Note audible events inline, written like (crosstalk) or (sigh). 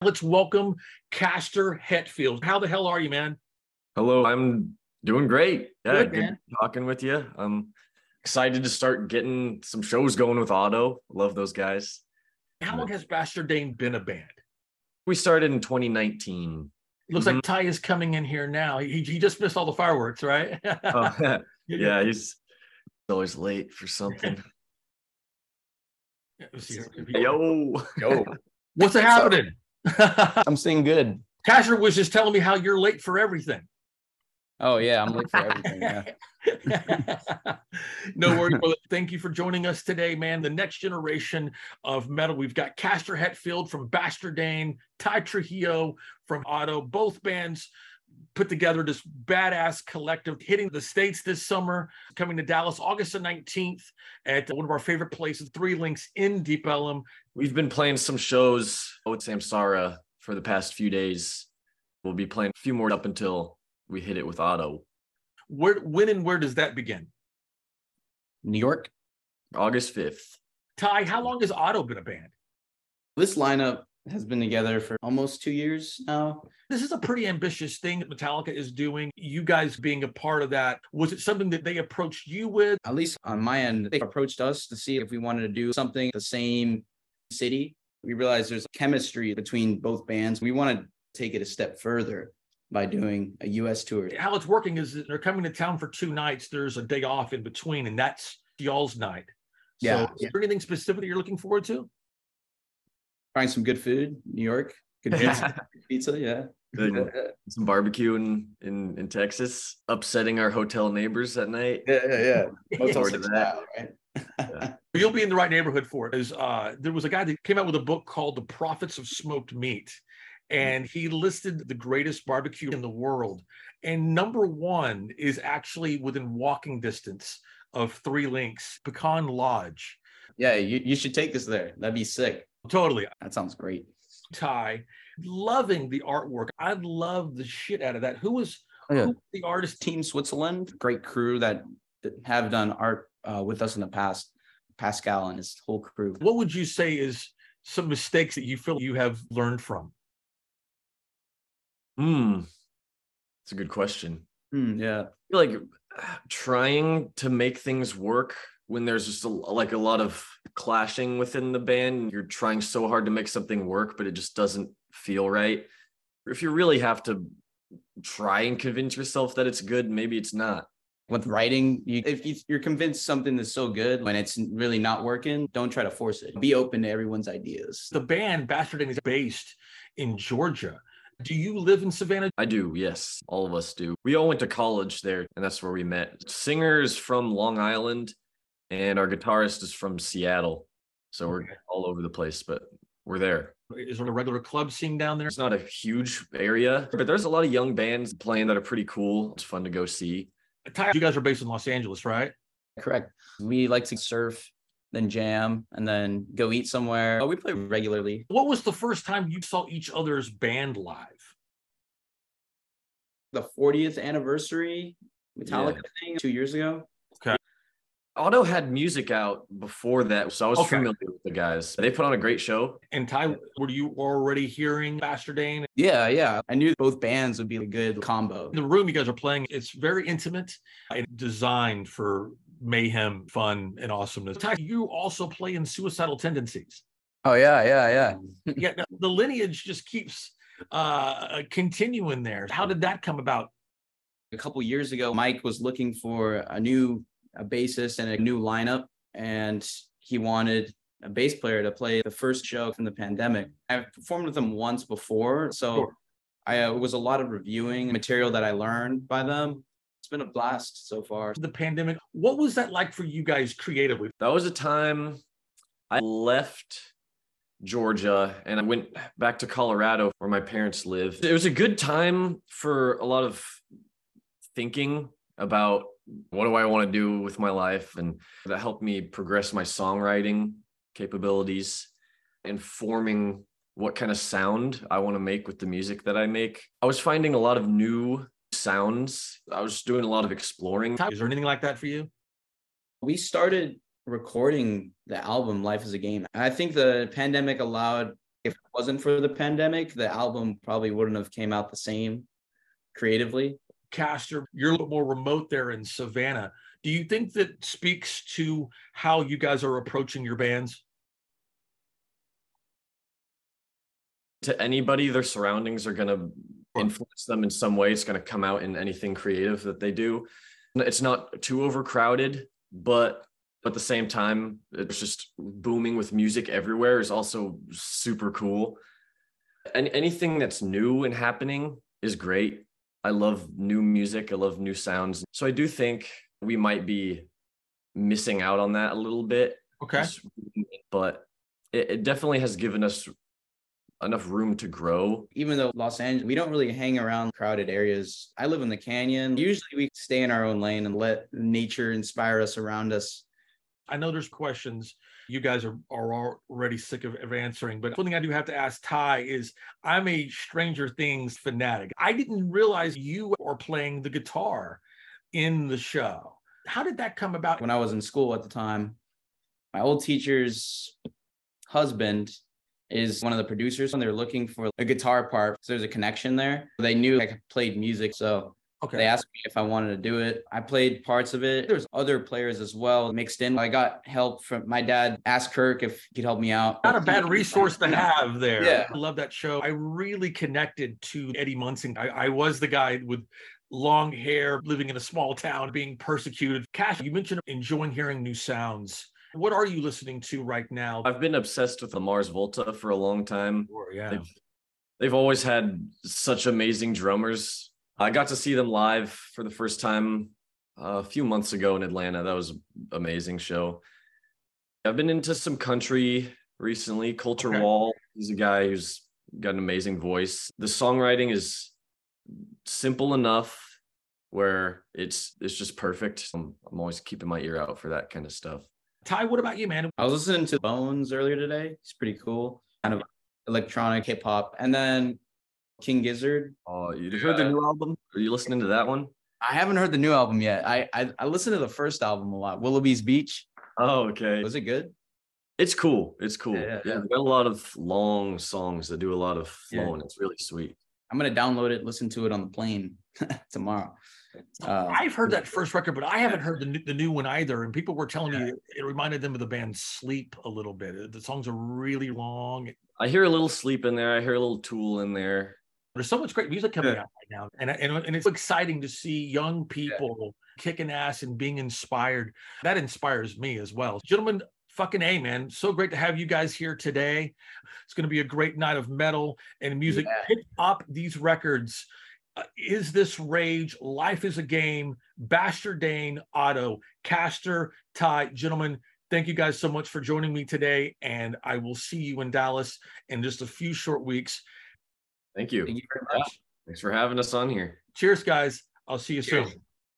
Let's welcome Castor Hetfield. How the hell are you, man? Hello, I'm doing great. Yeah, Good, good, talking with you. I'm excited to start getting some shows going with OTTTO. Love those guys. How long has Bastardane been a band? We started in 2019. Looks like mm-hmm. Tye is coming in here now. He, he just missed all the fireworks, right? (laughs) Oh, (laughs) (laughs) yeah, he's always late for something. Yo, Yo, What's happening? (laughs) I'm seeing good. Castor was just telling me how you're late for everything. Oh yeah, I'm late for everything. Yeah. (laughs) no worries. brother. Thank you for joining us today, man. The next generation of metal. We've got Castor Hetfield from Bastard Dane, Tye Trujillo from OTTTO. Both bands put together this badass collective hitting the States this summer, coming to Dallas August the 19th at one of our favorite places, Three Links in Deep Ellum. we've been playing some shows with Samsara for the past few days. We'll be playing a few more up until we hit it with OTTTO. Where, when and where does that begin? New York. August 5th. Tye, how long has OTTTO been a band? This lineup has been together for almost two years now. This is a pretty ambitious thing that Metallica is doing. You guys being a part of that, was it something that they approached you with? At least on my end, they approached us to see if we wanted to do something the same city. We realized there's chemistry between both bands. We want to take it a step further by doing a US tour. How it's working is that they're coming to town for two nights. There's a day off in between, and that's y'all's night. Yeah, So, is there anything specific that you're looking forward to? Trying some good food, New York. Good (laughs) pizza, pizza yeah. Good. some barbecue in, in in Texas, upsetting our hotel neighbors at night. Yeah, yeah, yeah. (laughs) Motel Forward to that. style, right? You'll be in the right neighborhood for it. Is uh, there was a guy that came out with a book called The Prophets of Smoked Meat, and he listed the greatest barbecue in the world. And number one is actually within walking distance of Three Links, Pecan Lodge. yeah, you, you should take this there. That'd be sick. Totally. That sounds great. Tye, loving the artwork. I love the shit out of that. Who was Oh, yeah. who was the artist? Team Switzerland, great crew that that have done art uh, with us in the past. Pascal and his whole crew. What would you say is some mistakes that you feel you have learned from? Hmm. It's a good question. Hmm, yeah, I feel like trying to make things work when there's just a, like a lot of clashing within the band. You're trying so hard to make something work, but it just doesn't feel right. If you really have to try and convince yourself that it's good, maybe it's not. with writing, you, if you, you're convinced something is so good when it's really not working, don't try to force it. Be open to everyone's ideas. The band Bastardane is based in Georgia. Do you live in Savannah? I do, yes. All of us do. We all went to college there, and that's where we met. Singers from Long Island, and our guitarist is from Seattle. So we're all over the place, but we're there. Is there a regular club scene down there? It's not a huge area, but there's a lot of young bands playing that are pretty cool. It's fun to go see. Tye, you guys are based in Los Angeles, right? Correct. We like to surf, then jam, and then go eat somewhere. Oh, we play regularly. What was the first time you saw each other's band live? The 40th anniversary Metallica thing two years ago. Okay. OTTTO had music out before that, so I was Okay. familiar with the guys. They put on a great show. And Tye, were you already hearing Bastardane? Yeah, yeah. I knew both bands would be a good combo. The room you guys are playing, it's very intimate and designed for mayhem, fun, and awesomeness. Tye, you also play in Suicidal Tendencies. Oh yeah, yeah, yeah. yeah, the- the lineage just keeps uh continuing there. How did that come about? a couple years ago, Mike was looking for a new a bassist and a new lineup, and he wanted a bass player to play the first show from the pandemic. I've performed with them once before, so Sure. I uh, it was a lot of reviewing material that I learned by them. It's been a blast so far. The pandemic. What was that like for you guys creatively? That was a time I left Georgia and I went back to Colorado where my parents live. It was a good time for a lot of thinking about what do I want to do with my life and that helped me progress my songwriting capabilities and forming what kind of sound I want to make with the music that I make. I was finding a lot of new sounds. I was doing a lot of exploring. Tye, Is there anything like that for you? We started recording the album Life is a Game. I think the pandemic allowed if it wasn't for the pandemic, the album probably wouldn't have came out the same creatively. Castor, you're a little more remote there in Savannah. Do you think that speaks to how you guys are approaching your bands? To anybody, their surroundings are going to influence them in some way. It's going to come out in anything creative that they do. It's not too overcrowded, but at the same time, it's just booming with music everywhere is also super cool. And anything that's new and happening is great. I love new music. I love new sounds. So I do think we might be missing out on that a little bit. Okay. But it, it definitely has given us enough room to grow. Even though Los Angeles, we don't really hang around crowded areas. I live in the canyon. Usually we stay in our own lane and let nature inspire us around us. I know there's questions you guys are, are already sick of, of answering, but something I do have to ask Tye is I'm a Stranger Things fanatic. I didn't realize you are playing the guitar in the show. How did that come about? When I was in school at the time, my old teacher's husband is one of the producers and they're looking for a guitar part. So there's a connection there. They knew I played music. So Okay. They asked me if I wanted to do it. I played parts of it. There's other players as well mixed in. I got help from my dad. Asked Kirk if he could help me out. Not a bad resource to have there. Yeah. I love that show. I really connected to Eddie Munson. I, I was the guy with long hair, living in a small town, being persecuted. Cash, you mentioned enjoying hearing new sounds. What are you listening to right now? I've been obsessed with the Mars Volta for a long time. Sure, yeah. They've, they've always had such amazing drummers I got to see them live for the first time uh, a few months ago in Atlanta. That was an amazing show. I've been into some country recently. Colter okay. Wall, he's a guy who's got an amazing voice. The songwriting is simple enough where it's it's just perfect. I'm, I'm always keeping my ear out for that kind of stuff. Tye, what about you, man? I was listening to Bones earlier today. It's pretty cool. Kind of electronic hip hop. And then King Gizzard. Oh, you heard the uh, new album? Are you listening to that one? I haven't heard the new album yet. I I, I listened to the first album a lot. Willoughby's Beach. Oh, okay. Was it good? It's cool. It's cool. Yeah, yeah, yeah. got a lot of long songs that do a lot of flowing. Yeah. It's really sweet. I'm gonna download it, listen to it on the plane (laughs) tomorrow. Uh, I've heard that first record, but I haven't heard the new, the new one either. And people were telling me it reminded them of the band Sleep a little bit. The songs are really long. I hear a little Sleep in there. I hear a little Tool in there. There's so much great music coming yeah. out right now, and, and and it's exciting to see young people yeah. kicking ass and being inspired. That inspires me as well, gentlemen. Fucking a man, so great to have you guys here today. It's going to be a great night of metal and music. Yeah. Pick up these records. Uh, is this rage? Life is a game. Bastard Dane, OTTTO, Castor, Tye, gentlemen. Thank you guys so much for joining me today, and I will see you in Dallas in just a few short weeks. Thank you. Thank you very much. Thanks for having us on here. Cheers, guys. I'll see you Cheers. soon.